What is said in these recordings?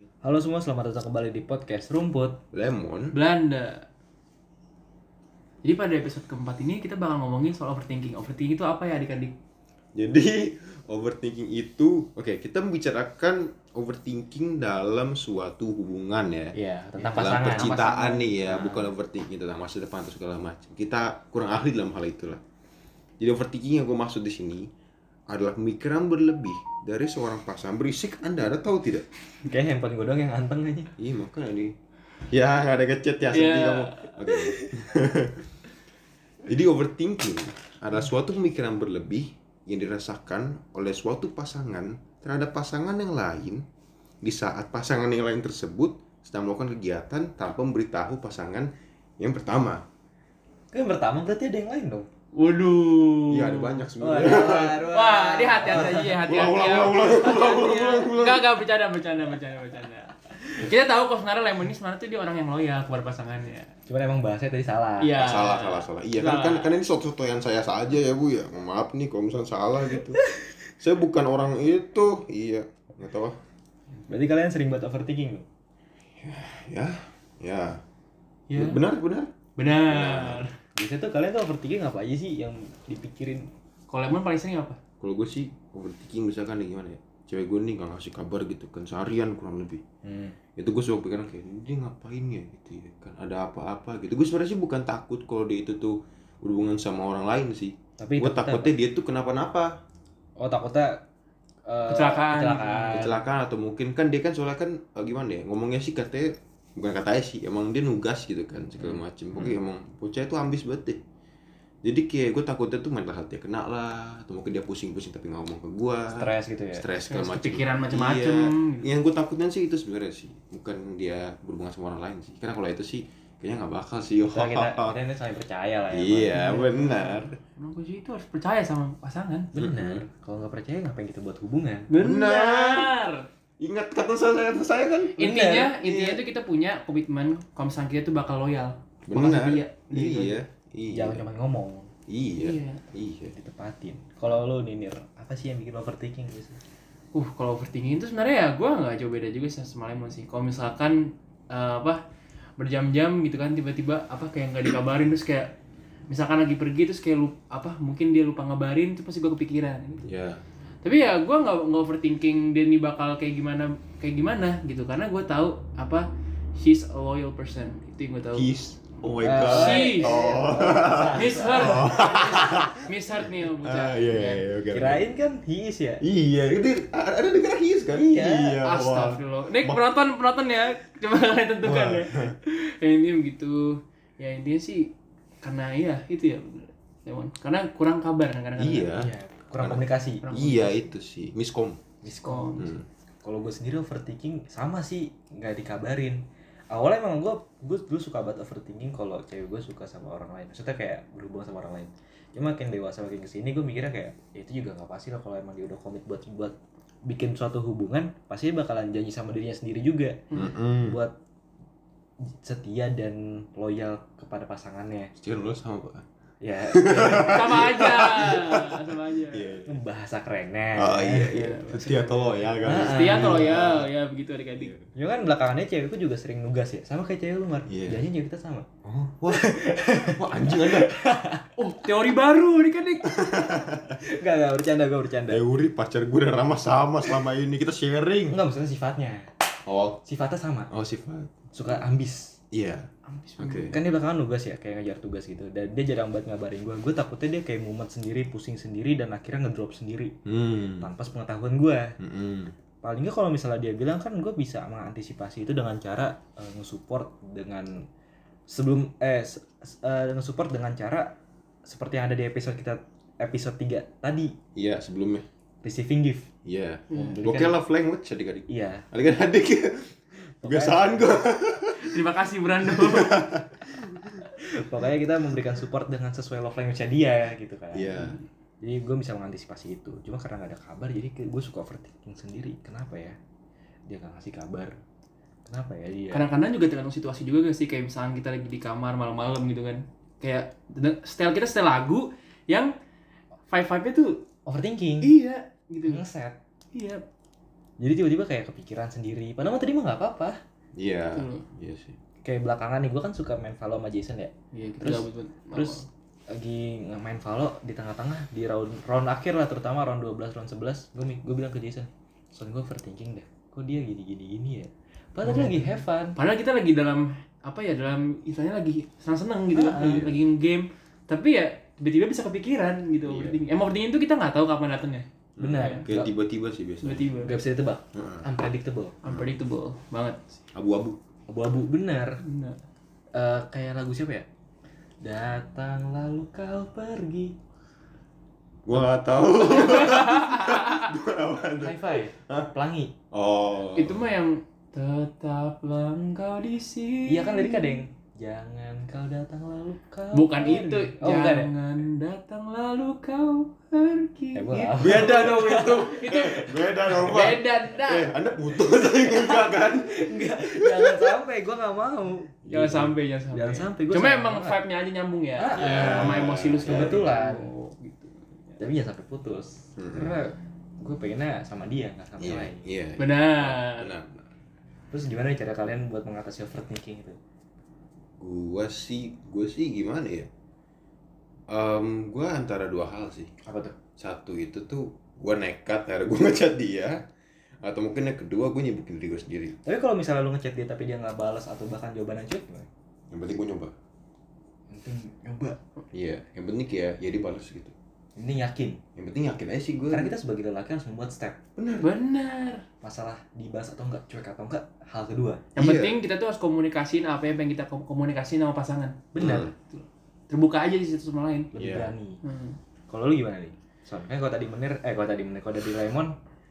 Halo semua, selamat datang kembali di podcast Rumput. Lemon Belanda. Jadi pada episode keempat ini kita bakal ngomongin soal overthinking. Overthinking itu apa ya adik-adik? Jadi overthinking itu Oke kita membicarakan overthinking dalam suatu hubungan ya Iya, tentang Dalam pasangan. percintaan pasangan. nih ya Nah. Bukan overthinking tentang masa depan atau segala macam Kita kurang ahli dalam hal itulah Jadi overthinking yang gue maksud di sini adalah pemikiran berlebih dari seorang pasangan berisik anda ada tahu tidak? Kayak handphone gue doang yang anteng aja. iya makanya nih ya ada ngechat ya sedih Iya. kamu. Oke. Jadi overthinking adalah suatu pemikiran berlebih yang dirasakan oleh suatu pasangan terhadap pasangan yang lain. Di saat pasangan yang lain tersebut sedang melakukan kegiatan tanpa memberitahu pasangan yang pertama. Kan yang pertama berarti ada yang lain dong. Waduh. iya ada banyak Wah, sebenarnya Wah, ini hati-hati aja ya, hati-hati. Ulang, ya. ulang, ulang, ulang, ulang, Hati-hati ya. ulang, ulang. Enggak, enggak bercanda, bercanda, bercanda, bercanda. Kita tahu kok sebenarnya Lemon ini sebenarnya tuh dia orang yang loyal kepada pasangannya. Cuman emang bahasanya tadi salah. Iya. salah salah salah iya kan kan kan ini soto yang saya saja ya bu ya Mohon maaf nih kalau misalnya salah gitu saya bukan orang itu iya nggak tahu ah. Berarti kalian sering buat overthinking dong? ya ya Iya. benar benar Benar. Biasanya tuh kalian tuh overthinking apa aja sih yang dipikirin? Kalau Lemon paling sering apa? kalau gue sih overthinking misalkan nih gimana ya cewek gue nih gak ngasih kabar gitu kan seharian kurang lebih Hmm. itu gue suka pikiran kayak dia ngapain ya gitu ya kan ada apa-apa gitu gue sebenarnya sih bukan takut kalau dia itu tuh berhubungan sama orang lain sih Tapi gue takutnya takutnya dia tuh kenapa-napa Oh takutnya eh, Kecelakaan. Kecelakaan. kecelakaan atau mungkin kan dia kan soalnya kan eh, gimana ya ngomongnya sih katanya bukan katanya sih emang dia nugas gitu kan segala macem pokoknya emang bocah itu ambis banget deh jadi kayak gue takutnya tuh mental health dia kena lah atau mungkin dia pusing-pusing tapi nggak ngomong ke gue Stres gitu ya. stres segala Stres, macem kepikiran macem-macem iya. gitu. yang gue takutnya sih itu sebenarnya sih bukan dia berhubungan sama orang lain sih karena kalau itu sih kayaknya nggak bakal sih Kita, kita, kita ini saling percaya lah ya. iya benar Menurut gue sih itu harus percaya sama pasangan. Benar. Kalau nggak percaya ngapain kita buat hubungan? Benar. Ingat kata saya saya kan Intinya, intinya Iya. tuh kita punya komitmen kalau misalnya kita tuh bakal loyal. Benar. Gitu. iya iya Jangan cuma ngomong, iya Iya. iya ditepatin. Kalau lu nih Nir, apa sih yang bikin overthinking biasanya? Uh, kalau overthinking itu sebenarnya ya gue nggak jauh beda juga sih sama Lemon sih. Kalau misalkan eh, apa berjam-jam gitu kan tiba-tiba apa kayak nggak dikabarin terus kayak misalkan lagi pergi terus kayak lupa apa mungkin dia lupa ngabarin itu pasti gue kepikiran gitu. ya Tapi ya gue nggak nggak overthinking dia nih bakal kayak gimana kayak gimana gitu karena gue tahu apa she's a loyal person itu yang gue tahu. Kiss. Oh my Eh, god. She. Oh. Miss Heart. Miss Heart nih yang bocah. Ah, iya iya iya. oke. Kirain kan he is ya? Iya, itu ada dengar his kan? Iya. wah. Astagfirullah. Nih penonton penonton ya, coba kalian tentukan ya. ya intinya begitu. Ya intinya sih karena iya itu ya. Karena kurang kabar kan kadang-kadang. Iya. Iya, kurang komunikasi. Kurang Iya itu sih, miskom. Miskom. Hmm. Kalau gue sendiri overthinking sama sih nggak dikabarin. Awalnya emang gue gue dulu suka banget overthinking kalau cewek gue suka sama orang lain. Maksudnya kayak berhubungan sama orang lain. Cuma makin dewasa makin ke sini gue mikirnya kayak ya itu juga nggak pasti lah kalau emang dia udah komit buat buat bikin suatu hubungan pasti dia bakalan janji sama dirinya sendiri juga Mm-mm. buat setia dan loyal kepada pasangannya. Sekian lu sama pak. Ya Sama aja. Sama aja. Iya. bahasa kerennya. Oh iya iya. Iya. Setia atau loyal kan? Ah. Setia atau loyal ya begitu adik-adik. Ya kan belakangannya cewekku juga sering nugas ya. Sama kayak cewek lu, Mar. Iya. Jangan cewek kita sama. Oh, wah. Wah anjing ada. Oh, teori baru adik-adik. Enggak, enggak bercanda, gue bercanda. Euri pacar gue dan Rama sama selama ini kita sharing. Enggak, maksudnya sifatnya. Oh, Sifatnya sama. oh sifat. Suka ambis. Iya. Ambis Oke. Kan dia belakangan nugas ya, kayak ngejar tugas gitu. Dan dia jarang banget ngabarin gue. Gue takutnya dia kayak mumet sendiri, pusing sendiri, dan akhirnya ngedrop sendiri. Hmm. Tanpa sepengetahuan gue. Mm-mm. Paling nggak kalau misalnya dia bilang kan gue bisa mengantisipasi itu dengan cara eh, nge-support dengan sebelum eh eh, nge-support dengan cara seperti yang ada di episode kita episode 3 tadi Iya sebelumnya. receiving gift. Iya. Hmm. Jadi Oke kan- love language adik-adik. Iya. Adik-adik. Kebiasaan gue. Terima kasih Brando. Pokoknya kita memberikan support dengan sesuai love language dia gitu kan. Iya. Jadi gue bisa mengantisipasi itu. Cuma karena nggak ada kabar jadi gue suka overthinking sendiri. Kenapa ya? Dia nggak ngasih kabar. Kenapa ya dia? Kadang-kadang juga tergantung situasi juga gak sih kayak misalnya kita lagi di kamar malam-malam gitu kan. Kayak style kita style lagu yang vibe-vibe-nya tuh overthinking. iya gitu. Ngeset. Iya. Jadi tiba-tiba kayak kepikiran sendiri padahal mah tadi mah nggak apa-apa Iya. Betul. Iya sih. kayak belakangan nih gue kan suka main Valo sama Jason ya Iya, kita Terus- gabut banget. terus lagi main Valo di tengah-tengah di round round akhir lah terutama round 12 round 11 gue gue bilang ke Jason soalnya gue overthinking deh kok dia gini gini gini ya padahal Oh. lagi have fun Padahal kita lagi dalam apa ya dalam istilahnya lagi senang-senang gitu Ah, lagi, iya. lagi game tapi ya tiba-tiba bisa kepikiran gitu Iya. overthinking. Emang overthinking itu kita nggak tahu kapan datangnya. Benar Kayak tiba-tiba sih biasanya. Tiba-tiba. nggak bisa ditebak Heeh. unpredictable Unpredictable banget. Abu-abu. abu-abu benar Benar. Eh, kayak lagu siapa ya datang lalu kau pergi Gua nggak tahu. Tuh? hi-fi pelangi Oh. Itu mah yang tetaplah engkau di sini. iya kan liriknya deng jangan kau datang lalu kau Bukan pergi. itu. oh bukan ya Jangan datang lalu kau pergi. Eh, Gitu. Beda dong itu. itu Beda dong, Pak. beda dah. Eh, Anda putus enggak kan? enggak jangan sampai gue nggak mau Jangan sampai, jangan sampai. Jangan sampai, gua Cuma emang vibe-nya aja nyambung ya. Ah, Ya, ah. sama emosi lu Kebetulan. Oh, gitu. tapi jangan sampai putus Hmm. karena gue pengennya sama dia nggak sama Iya, yang lain iya. Benar. Benar. terus gimana nih cara kalian buat mengatasi overthinking itu Gua sih, gua sih gimana ya? Em, gua antara dua hal sih. apa tuh? Satu itu tuh gua nekat akhirnya gua ngechat dia. Atau mungkin yang kedua gue nyibukin diri gue sendiri. Tapi kalau misalnya lu ngechat dia tapi dia nggak balas atau bahkan jawabannya gimana? Yang penting gue nyoba. Yang penting nyoba. Iya yang penting ya ya balas gitu ini yakin yang penting yakin aja sih gue karena kita sebagai lelaki harus membuat step benar Benar. masalah dibahas atau enggak cuek atau enggak hal kedua Yang Iya. penting kita tuh harus komunikasiin apa yang pengen kita kom- komunikasiin sama pasangan. benar Hmm. Terbuka aja di satu sama lain. lebih Iya. berani Hmm. kalau lu gimana nih Son kan kalau tadi menir eh kalau tadi menir kalau dari Lemon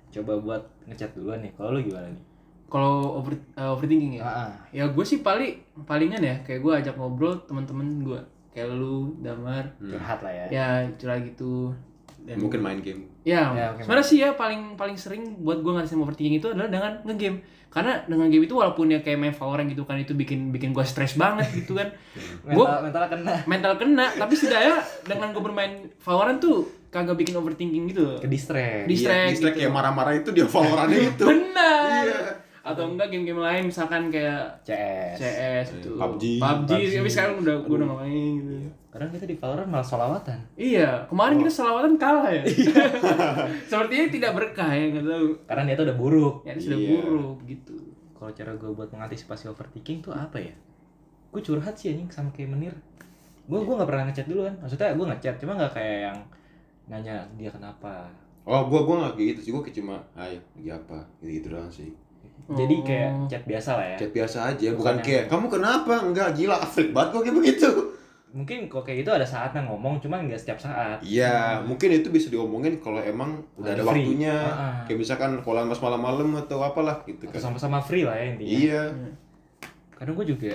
coba buat ngechat duluan nih kalau lu gimana nih Kalau over, uh, overthinking ya. ah. Ya gue sih paling palingan ya kayak gue ajak ngobrol teman-teman gue kayak lu, Damar, Hmm. curhat lah ya ya curhat gitu. Dan mungkin main game Ya, Ya, sebenarnya sih ya paling paling sering buat gue ngatasin overthinking itu adalah dengan ngegame. Karena dengan game itu walaupun ya kayak main Valorant gitu kan itu bikin bikin gue stres banget gitu kan. mental mental kena Mental kena, tapi setidaknya dengan gue bermain Valorant tuh kagak bikin overthinking gitu. ke distract Di- Distract distract gitu. kayak marah-marah itu dia Valorant itu Benar. Iya. Atau enggak game-game lain misalkan kayak CS CS gitu. PUBG. PUBG, PUBG. tapi sekarang udah gue udah main gitu. kadang kita di Valorant malah solawatan Iya, kemarin Oh. kita selawatan kalah ya. Iya. Sepertinya tidak berkah ya, nggak tahu. karena dia tuh udah buruk Ya, sudah Iya. buruk gitu. kalau cara gue buat mengantisipasi overthinking tuh apa ya gue curhat sih anjing sama kayak menir gue gue nggak pernah ngechat dulu kan maksudnya gue ngechat cuma nggak kayak yang nanya dia kenapa oh gue gue nggak kayak gitu sih gue kayak cuma hai lagi apa gitu gitu doang sih jadi Oh. kayak chat biasa lah ya chat biasa aja Bukan bukan kayak kamu kenapa enggak gila afrik banget kok kayak begitu mungkin kok kayak gitu ada saatnya ngomong cuma nggak setiap saat Iya, mungkin itu bisa diomongin kalau emang udah Lagi ada free. waktunya. Ah. Kayak misalkan kalau pas malam-malam atau apalah gitu atau kan. sama-sama free lah ya intinya Iya. kadang gue juga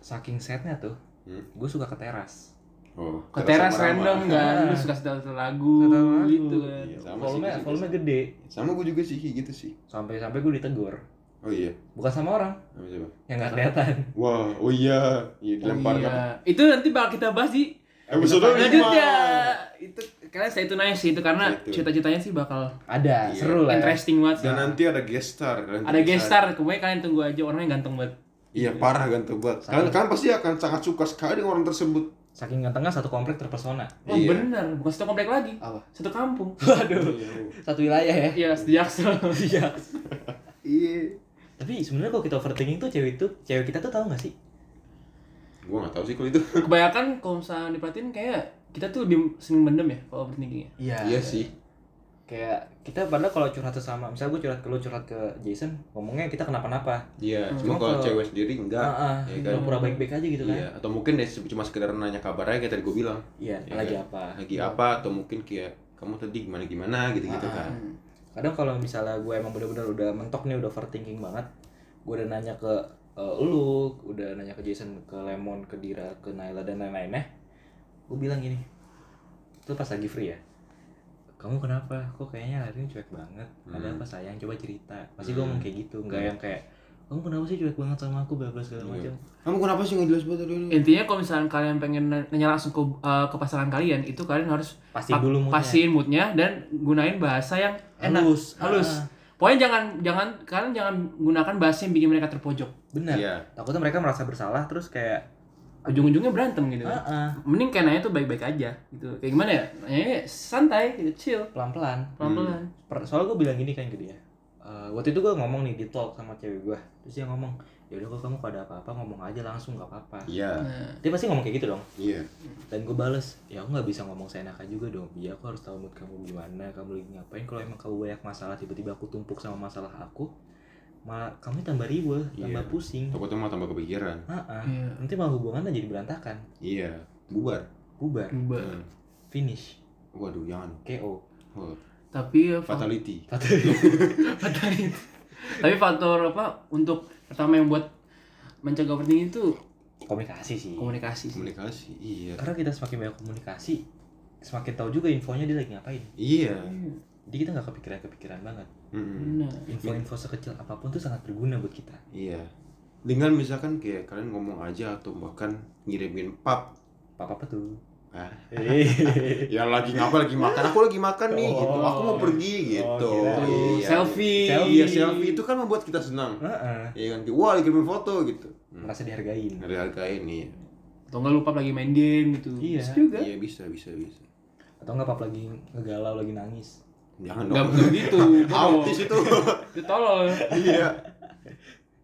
saking setnya tuh Hmm. gue suka ke teras Oh, Ke teras random kan, lu suka setel setel lagu, lagu. gitu kan. Iya, sama sih, volume volume sih. gede Sama gue juga sih gitu sih. sampai sampai gue ditegur Oh iya. bukan sama orang Sama siapa? yang nggak kelihatan Wah, oh iya. Iya, Oh dilempar iya. kan. Itu nanti bakal kita bahas di Episode selanjutnya. lima. Itu kalian stay tune aja sih itu karena Stay tune. cerita-ceritanya sih bakal ada Iya. seru lah ya. interesting banget sih. Dan nanti ada guest star. Nanti Ada guest star, kemudian kalian tunggu aja orangnya ganteng banget. Iya, parah ganteng banget. Kalian, kalian pasti akan sangat suka sekali dengan orang tersebut. Saking gantengnya satu komplek terpesona Oh Iya. bener, bukan satu komplek lagi, apa satu kampung. waduh satu wilayah ya Iya, di Jaksel. iya Iya. tapi sebenarnya kalau kita overthinking tuh cewek itu cewek kita tuh tahu nggak sih Gua nggak tahu sih kalau itu. Kebanyakan kalau misalnya diperhatiin kayak kita tuh lebih sering mendem ya kalau overthinking ya. iya Iya sih. Kayak kita padahal kalau curhat sama misalnya gue curhat ke lu curhat ke Jason ngomongnya kita kenapa-napa Iya, Hmm. cuma Cuma kalau cewek sendiri enggak. ah, ah, ya kan? pura baik-baik aja gitu kan Iya, atau mungkin dia cuma sekedar nanya kabar aja kayak tadi gue bilang. iya Iya lagi kan? apa Lagi apa atau mungkin kayak kamu tadi gimana gimana gitu gitu Ah. kan. kadang kalau misalnya gue emang bener-bener udah mentok nih udah overthinking banget gue udah nanya ke eh, lu udah nanya ke Jason ke Lemon ke Dira ke Naila dan lain-lainnya gue bilang gini itu pas lagi free ya kamu kenapa kok kayaknya hari ini cuek banget ada Hmm. apa sayang coba cerita pasti gue Hmm. ngomong kayak gitu nggak yang kayak kamu kenapa sih cuek banget sama aku bla bla segala Iya. macam Kamu kenapa sih nggak jelas banget tadi? Intinya kalau misalnya kalian pengen nanya langsung ke, uh, ke pasangan kalian, itu kalian harus Pastiin dulu moodnya. pastiin moodnya dan gunain bahasa yang enak, Halus. halus. Ah. pokoknya jangan jangan kalian jangan gunakan bahasa yang bikin mereka terpojok benar Iya. takutnya mereka merasa bersalah terus kayak ujung-ujungnya berantem gitu ah ah, mending kayak nanya tuh baik-baik aja gitu. Kayak gimana ya? Nanya santai gitu chill. Pelan-pelan. Pelan-pelan. Per- soalnya gue bilang gini kan ke dia. Eh, waktu itu gue ngomong nih di talk sama cewek gue terus dia ngomong ya udah kalau kamu kalau ada apa-apa ngomong aja langsung gak apa-apa. Iya. nah, dia pasti ngomong kayak gitu dong. Iya. dan gue bales ya aku nggak bisa ngomong seenaknya juga dong. Iya aku harus tahu mood kamu gimana kamu lagi ngapain. Kalau emang kamu banyak masalah tiba-tiba aku tumpuk sama masalah aku malah kamu tambah ribet tambah Iya. pusing Takutnya malah tambah kepikiran. ah ah. Iya. nanti malah hubungannya jadi berantakan Iya. Bubar. bubar berubah. Hmm. finish Waduh, jangan. KO Oh, tapi ya faktor fatality. tapi faktor apa untuk pertama yang buat mencegah overthinking itu komunikasi sih komunikasi sih. Komunikasi. Iya. karena kita semakin banyak komunikasi semakin tahu juga infonya dia lagi ngapain Iya. jadi kita nggak kepikiran kepikiran banget Benar info-info sekecil apa pun tuh sangat berguna buat kita. Iya. Dengan misalkan kayak kalian ngomong aja atau bahkan ngirimin pap. Apa apa tuh? Ah, Hehehe. ya lagi ngapa lagi makan? Aku lagi makan nih Oh. gitu. Aku mau pergi gitu. Kirain. Iya. selfie Selfie. iya selfie. Itu kan membuat kita senang. Heeh. Iya kan? Wah lagi foto gitu. Hmm. merasa dihargain. Ngehargain nih atau enggak lupa lagi main game gitu. Iya. Bisa juga. Iya bisa bisa bisa. Atau nggak pap lagi ngegalau lagi nangis jangan dong. begitu autis itu. Itu tolol iya.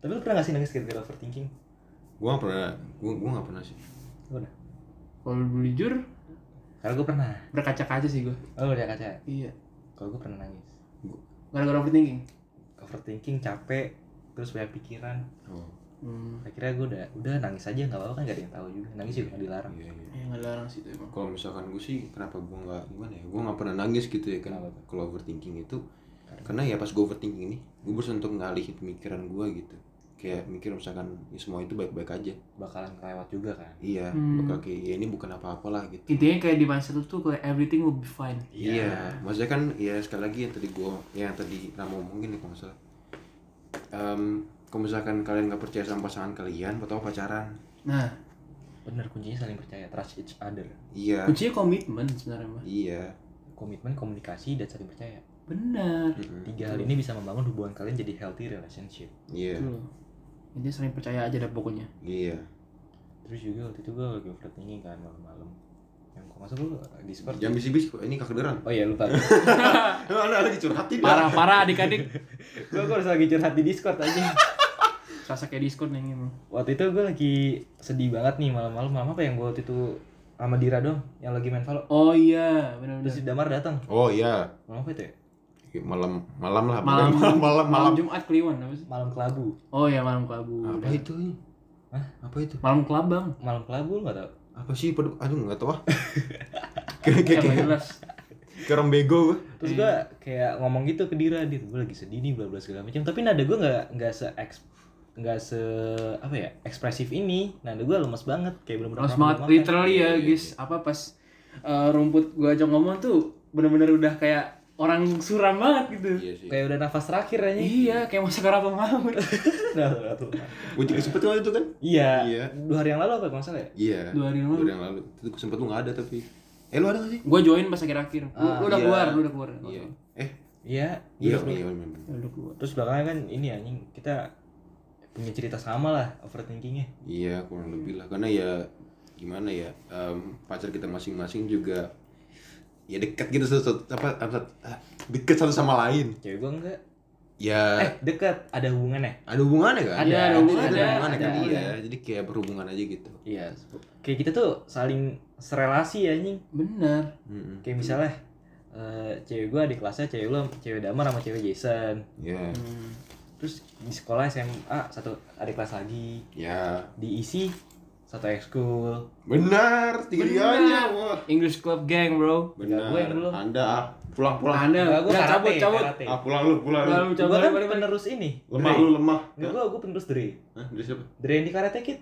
Tapi lu pernah gak sih nangis gara-gara overthinking? Gua gak pernah gua gua gak pernah sih. Lu pernah? Kalau jujur kalau gue pernah. berkaca-kaca sih gue oh udah kaca. Iya. Kalau gue pernah nangis. Gara-gara overthinking? Overthinking capek terus banyak pikiran. Oh hmm. akhirnya gue udah udah nangis aja nggak apa-apa kan gak ada yang tahu juga. Nangis juga nggak dilarang. Iya iya. Ya nggak larang sih itu emang. Kalau misalkan gue sih kenapa gue nggak gimana ya gue nggak pernah nangis gitu ya kan kalau overthinking itu. Karena ya pas gue overthinking ini gue berusaha untuk ngalihin pemikiran gue gitu. Kayak mikir misalkan ya semua itu baik-baik aja. Bakalan kelewat juga kan? Iya Hmm. bakal kayak ya ini bukan apa-apa lah gitu. Intinya kayak di mindset lu tuh kayak everything will be fine. Iya maksudnya kan ya sekali lagi yang tadi gue yang tadi Ramo ngomongin nih kalau nggak salah. Em, kalau misalkan kalian nggak percaya sama pasangan kalian atau pacaran. Nah. Bener kuncinya saling percaya trust each other. Iya. Kuncinya komitmen sebenarnya mah iya. Komitmen komunikasi dan saling percaya. Benar tiga hal ini bisa membangun hubungan kalian jadi healthy relationship. Iya. Loh. intinya saling percaya aja dah pokoknya. Iya. Terus juga waktu itu gue lagi overthinking kan malam-malam. Yang kok masuk lu discord jangan bisik-bisik ini kedengeran oh iya lupa. Anda lagi curhatin dah. parah parah adik-adik. Gue gue harus lagi curhat di discord aja rasa kayak diskon yang ini waktu itu gue lagi sedih banget nih malam-malam. Malam apa yang gue waktu itu sama Dira dong yang lagi main Valo? Oh iya benar-benar terus si Damar datang oh iya. Malam apa itu ya? Malam malam lah malam. malam malam malam. Jumat Kliwon apa sih? Malam kelabu. Oh iya malam kelabu. Apa itu Hah? apa itu? Malam kelabang. Malam kelabu lu nggak tau apa sih? Pedu- aduh nggak tahu ah. Kayak kayak ya kayak bego gue terus gue kayak ngomong gitu ke Dira Dir gue lagi sedih nih bla bla segala macam. Tapi nada gue nggak nggak se nggak se apa ya ekspresif ini. Nada gue lemes banget kayak belum Lemes banget literally ya guys. apa pas eh, rumput gua ajak ngomong tuh bener-bener udah kayak orang suram banget gitu. Iya sih. Kayak udah nafas terakhir aja. Iya kayak masa keraton maut Nah, nah, tuh. gue juga sempet waktu itu kan? Iya. Iya. dua hari yang lalu apa kalau salah ya? Iya. Dua hari yang lalu. dua hari yang lalu. Itu sempet lu nggak ada tapi. Eh lu ada nggak sih? Gua join pas akhir-akhir. Lu, Ah, lu udah iya. keluar lu udah keluar. Iya. Eh. Iya. Iya iya keluar. Terus belakangnya kan ini anjing kita punya cerita sama lah overthinkingnya. Iya kurang lebih lah. Karena ya gimana ya em, pacar kita masing-masing juga ya dekat gitu satu, apa apa ah, dekat satu sama lain. Cewek gue enggak. Ya. Eh dekat. Ada hubungannya? Ada hubungannya kan? Ada, ada hubungannya, ada hubungannya. kan? Ada. iya jadi kayak berhubungan aja gitu. Iya kayak kita tuh saling serelasi anjing. Bener Mm-mm. kayak misalnya eh, cewek gue di kelasnya cewek lo cewek Damar sama cewek Jason. Ya Hmm. Terus di sekolah SMA satu adik kelas lagi. Ya. Diisi satu ekskul. Benar tiga tiganya English Club Gang bro. Benar. Gue yang belum. anda ah. Pulang pulang. Anda Enggak, gue karate, cabut cabut. karate. ah pulang lu pulang lu. gue cabut kan balik, penerus ini. Lemah Dre. lu lemah. Enggak, gue gue penerus Dre. Hah, dari siapa? Dre yang di Karate Kid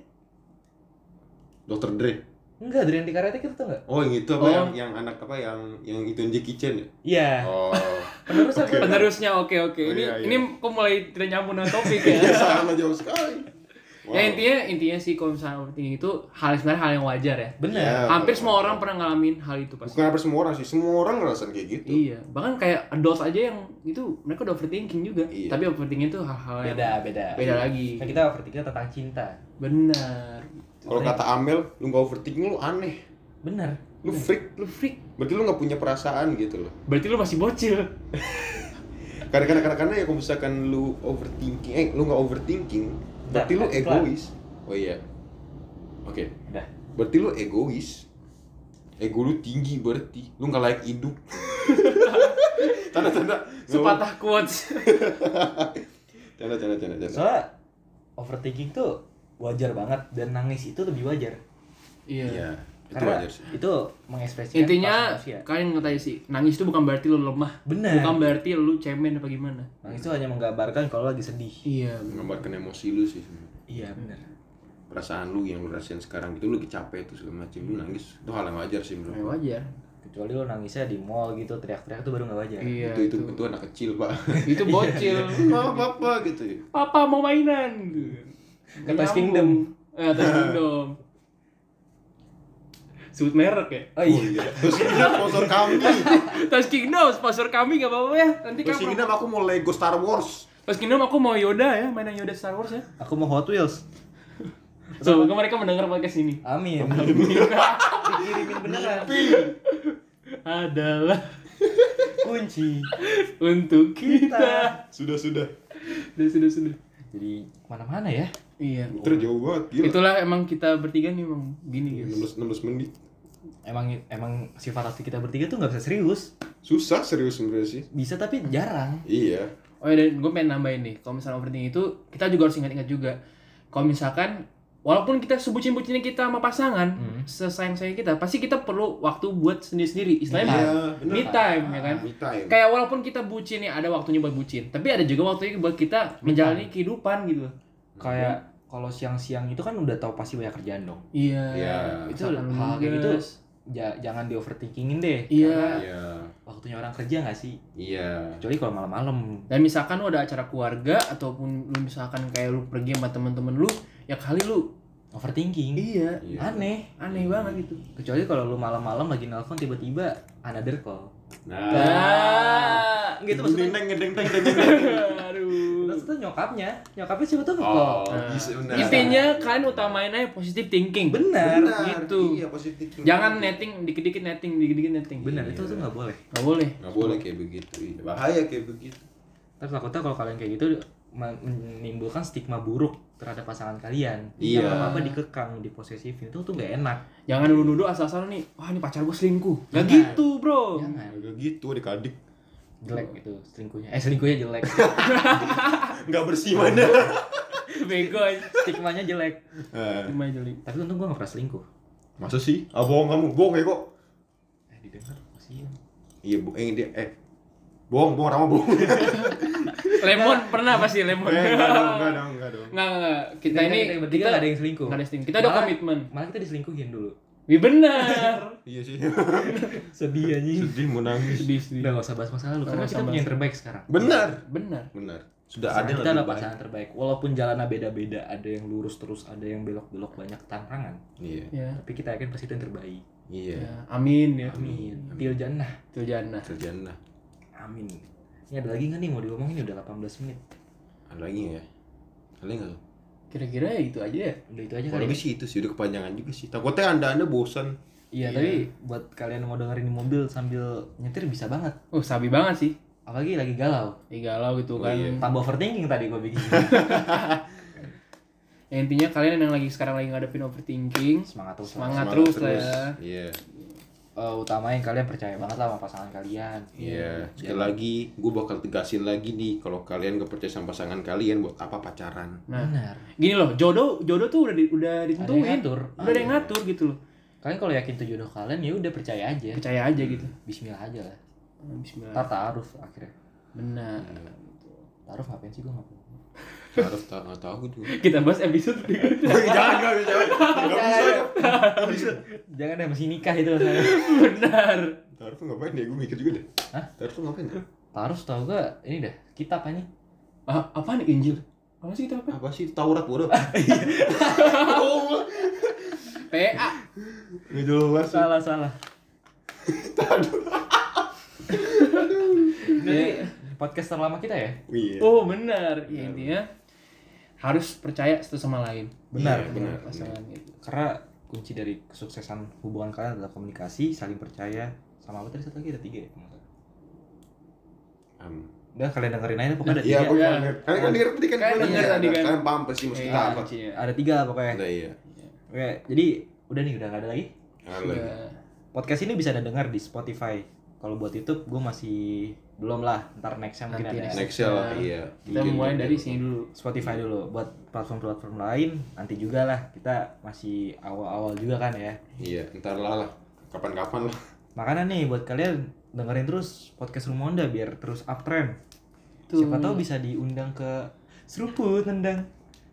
dokter Dre Enggak, yang di Karate Kid tuh enggak? oh yang itu apa Oh. yang yang anak apa yang yang itu Jackie Chan ya Iya oh Penerus apa? penerusnya oke oke Oh, ini iya, iya. ini kok mulai tidak nyambung dengan topik iya ya sangat jauh sekali Ya intinya intinya sih kalau misalnya overthinking itu hal sebenarnya hal yang wajar ya. bener Ya. Hampir semua orang pernah ngalamin hal itu pasti. Bukan hampir semua orang sih, semua orang ngerasain kayak gitu. Iya, bahkan kayak adult aja yang itu mereka udah overthinking juga. Iya. Tapi overthinking itu hal-hal yang beda beda beda lagi. kan kita overthinking tentang cinta Benar. Kalau kata Amel, lu nggak overthinking lu aneh. bener Lu freak. Lu freak. Berarti lu nggak punya perasaan gitu loh. Berarti lu masih bocil. Kadang-kadang kadang-kadang ya kalau misalkan lu overthinking, eh lu nggak overthinking, berarti lu egois. Oh iya. Oke. udah Berarti lu egois. Ego lu tinggi berarti. Lu nggak layak hidup. Tanda-tanda. Sepatah quotes. Tanda tanda tanda tanda. soalnya overthinking tuh wajar banget dan nangis itu lebih wajar Iya. Iya. Itu karena wajar sih. itu mengekspresikan Intinya kalian ngerti sih, nangis itu bukan berarti lu lemah. bener Bukan berarti lu cemen apa gimana. nangis itu hanya menggambarkan kalau lagi sedih Iya. Menggambarkan emosi lu sih. sebenarnya. iya bener Perasaan lu yang lu rasain sekarang itu lu lagi capek tuh segala macam lu nangis. Itu hal yang wajar sih menurut Ya, wajar. kecuali lo nangisnya di mall gitu teriak-teriak tuh baru nggak wajar Iya. itu, itu itu anak kecil pak itu bocil. apa apa gitu ya Papa mau mainan. Ke Toys. Kingdom. Eh, Toys Kingdom. Sebut merek ya. oh iya iya terus ini sponsor kami Toys Kingdom sponsor kami gak apa-apa ya. Nanti kamu. ini aku mau Lego Star Wars Toys Kingdom aku mau Yoda ya, mainan Yoda Star Wars ya. aku mau Hot Wheels Semoga mereka mendengar podcast ini. amin dikirimin beneran Adalah kunci untuk kita. sudah sudah Sudah, sudah, sudah. jadi ke mana-mana ya Iya. terus jauh banget gila Itulah emang kita bertiga nih emang gini guys. 16 16 menit emang emang sifat asli kita bertiga tuh nggak bisa serius susah serius sebenarnya sih bisa tapi jarang iya Oh ya, dan gue pengen nambahin nih. Kalau misalnya overthinking itu, kita juga harus ingat-ingat juga. Kalau misalkan, walaupun kita sebucin-bucinnya kita sama pasangan, Hmm. sesayang-sayang kita, pasti kita perlu waktu buat sendiri-sendiri. Istilahnya Iya, me time, ya kan? me time Kayak walaupun kita bucin nih, ada waktunya buat bucin. Tapi ada juga waktunya buat kita menjalani kehidupan gitu. kayak kalau siang-siang itu kan udah tahu pasti banyak kerjaan dong. Iya. Iya. itu Misalkan hal kayak gitu ja- jangan di overthinkingin deh. Iya. Karena iya. waktunya orang kerja nggak sih? Iya. Kecuali kalau malam-malam. Dan misalkan lu ada acara keluarga ataupun lu misalkan kayak lu pergi sama temen-temen lu, ya kali lu overthinking. Iya. Iya. aneh. Aneh banget gitu. kecuali kalau lu malam-malam lagi nelpon tiba-tiba another call. Nah. Ah, gitu maksudnya. Deng, deng, deng, deng, deng, deng. aduh. maksudnya nyokapnya nyokapnya siapa tuh oh Nah, bisa benar Intinya kalian utamain aja positive thinking. benar Benar, gitu. iya positif thinking. Jangan netting dikit-dikit netting, dikit-dikit netting. benar Iya. itu tuh nggak boleh Nggak boleh. nggak boleh kayak begitu iya. bahaya kayak begitu tapi takutnya kalau kalian kayak gitu men- menimbulkan stigma buruk terhadap pasangan kalian Iya. apa apa dikekang diposesifin itu tuh nggak enak Jangan nuduh-nuduh asal-asalan nih. Wah, ini pacar gue selingkuh. Gak gitu, bro. jangan Gak gitu adik-adik jelek gitu selingkuhnya. Eh selingkuhnya jelek. Nggak bersih mana? Bego stigmanya jelek. Eh, Cuma jeli. tapi untung gua nggak pernah selingkuh. Masa sih? Ah bohong kamu. Bohong ya kok. Eh didengar masih iya bu eh dia eh. Bohong bohong sama bohong. Lemon pernah pasti lemon. eh enggak dong enggak dong enggak dong. Nggak, nggak, nggak. Kita ini kita nggak ada yang selingkuh. nggak ada selingkuh. Kita ada komitmen. malah kita diselingkuhin dulu Wih benar. iya sih. Sedih aja sedih mau nangis. Sedih, sedih. udah gak usah bahas masa lalu Nggak karena kita punya yang terbaik sekarang. Benar. Benar. benar. Sudah ada yang kita baik. pasangan terbaik. Walaupun jalannya beda-beda ada yang lurus terus ada yang belok-belok banyak tantangan. Iya. Ya. tapi kita yakin pasti itu yang terbaik. Iya. Ya. Amin ya. amin. Til jannah. Itu jannah. terjana amin. Ini ada lagi nggak nih? Mau diomongin udah 18 menit. Ada lagi nggak ya? Ada lagi nggak Kira-kira ya itu aja ya. udah itu aja kalau kali lebih ya? sih itu sih udah kepanjangan juga sih takutnya anda anda bosan iya Iya. tapi buat kalian yang mau dengerin di mobil sambil nyetir bisa banget Oh, sabi banget sih. apalagi lagi galau Ih, galau gitu Oh, kan. iya. tambah overthinking tadi gue bikin Ya, intinya kalian yang lagi sekarang lagi ngadepin overthinking, semangat terus Semangat. lah. terus lah ya. iya Eh, utamain kalian percaya banget lah sama pasangan kalian Iya, sekali Jangan- lagi gue bakal tegasin lagi nih kalau kalian gak percaya sama pasangan kalian buat apa pacaran? Nah, benar gini loh, jodoh jodoh tuh udah di, udah ditentuin. yang ngatur. Udah ada yang ngatur gitu loh. kalian kalau yakin itu jodoh kalian ya udah percaya aja Percaya aja gitu. Bismillah aja lah Bismillah. ntar taaruf akhirnya Benar. taaruf ngapain sih gue nggak Harus tak nggak tahu juga. Kita bahas episode berikutnya. jangan nggak bisa. Nggak bisa. jangan deh masih nikah itu saya Benar. Taruh tuh ngapain ya? Gue mikir juga deh. Hah? Taruh tuh ngapain? ya? taaruf tau gak ini dah kitab ini Ah, apa nih Injil? Apa sih kita apa? Apa sih Taurat bodoh? PA. Nggak jelas. Salah salah. Ini podcast terlama kita ya? Iya. Oh benar. Ya intinya harus percaya satu sama lain. Benar, Iya, Benar benar, pasangan gitu. Karena kunci dari kesuksesan hubungan kalian adalah komunikasi, saling percaya, sama apa tadi satu lagi ada tiga ya? Um, Udah kalian dengerin aja pokoknya ada Iya, tiga. Iya. denger. Kalian kan denger tadi kan Kalian denger nanya. tadi kan. Kalian paham pasti maksud kita Iya, apa? iya. Ada tiga pokoknya. Nah, iya. Oke, jadi udah nih udah gak ada lagi. Halo. Udah. Podcast ini bisa ada dengar di Spotify. Kalau buat YouTube gue masih belum lah. Ntar nextnya mungkin Nanti ada. next. Next lah, iya. Kita Mungkin mulai gitu. dari sini dulu. Spotify dulu. Buat platform-platform lain nanti juga lah. Kita masih awal-awal juga kan ya. Iya, ntar lah lah. Kapan-kapan lah. Makanya nih buat kalian dengerin terus podcast Rumah Onda biar terus uptrend. Tuh. Siapa tahu bisa diundang ke seruput nendang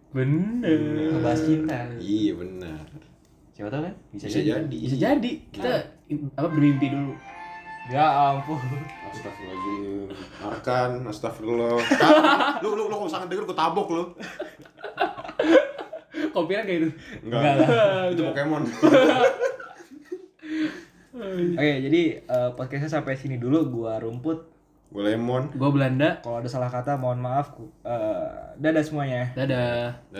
Bener. ngebahas cinta. Iya benar. Siapa tahu kan? Bisa, Bisa jadi. jadi. Bisa jadi. Kita apa bermimpi dulu. Ya ampun. Astagfirullahaladzim. Arkan, astagfirullah. Kan, lu lu lu kalau sangat denger gue tabok lu. Kopinya kayak itu. Enggak lah. Itu Pokemon. Oke, jadi eh, podcastnya sampai sini dulu. Gua rumput. Gue lemon. Gua Belanda. Kalau ada salah kata mohon maaf. Eh, dadah semuanya. Dadah.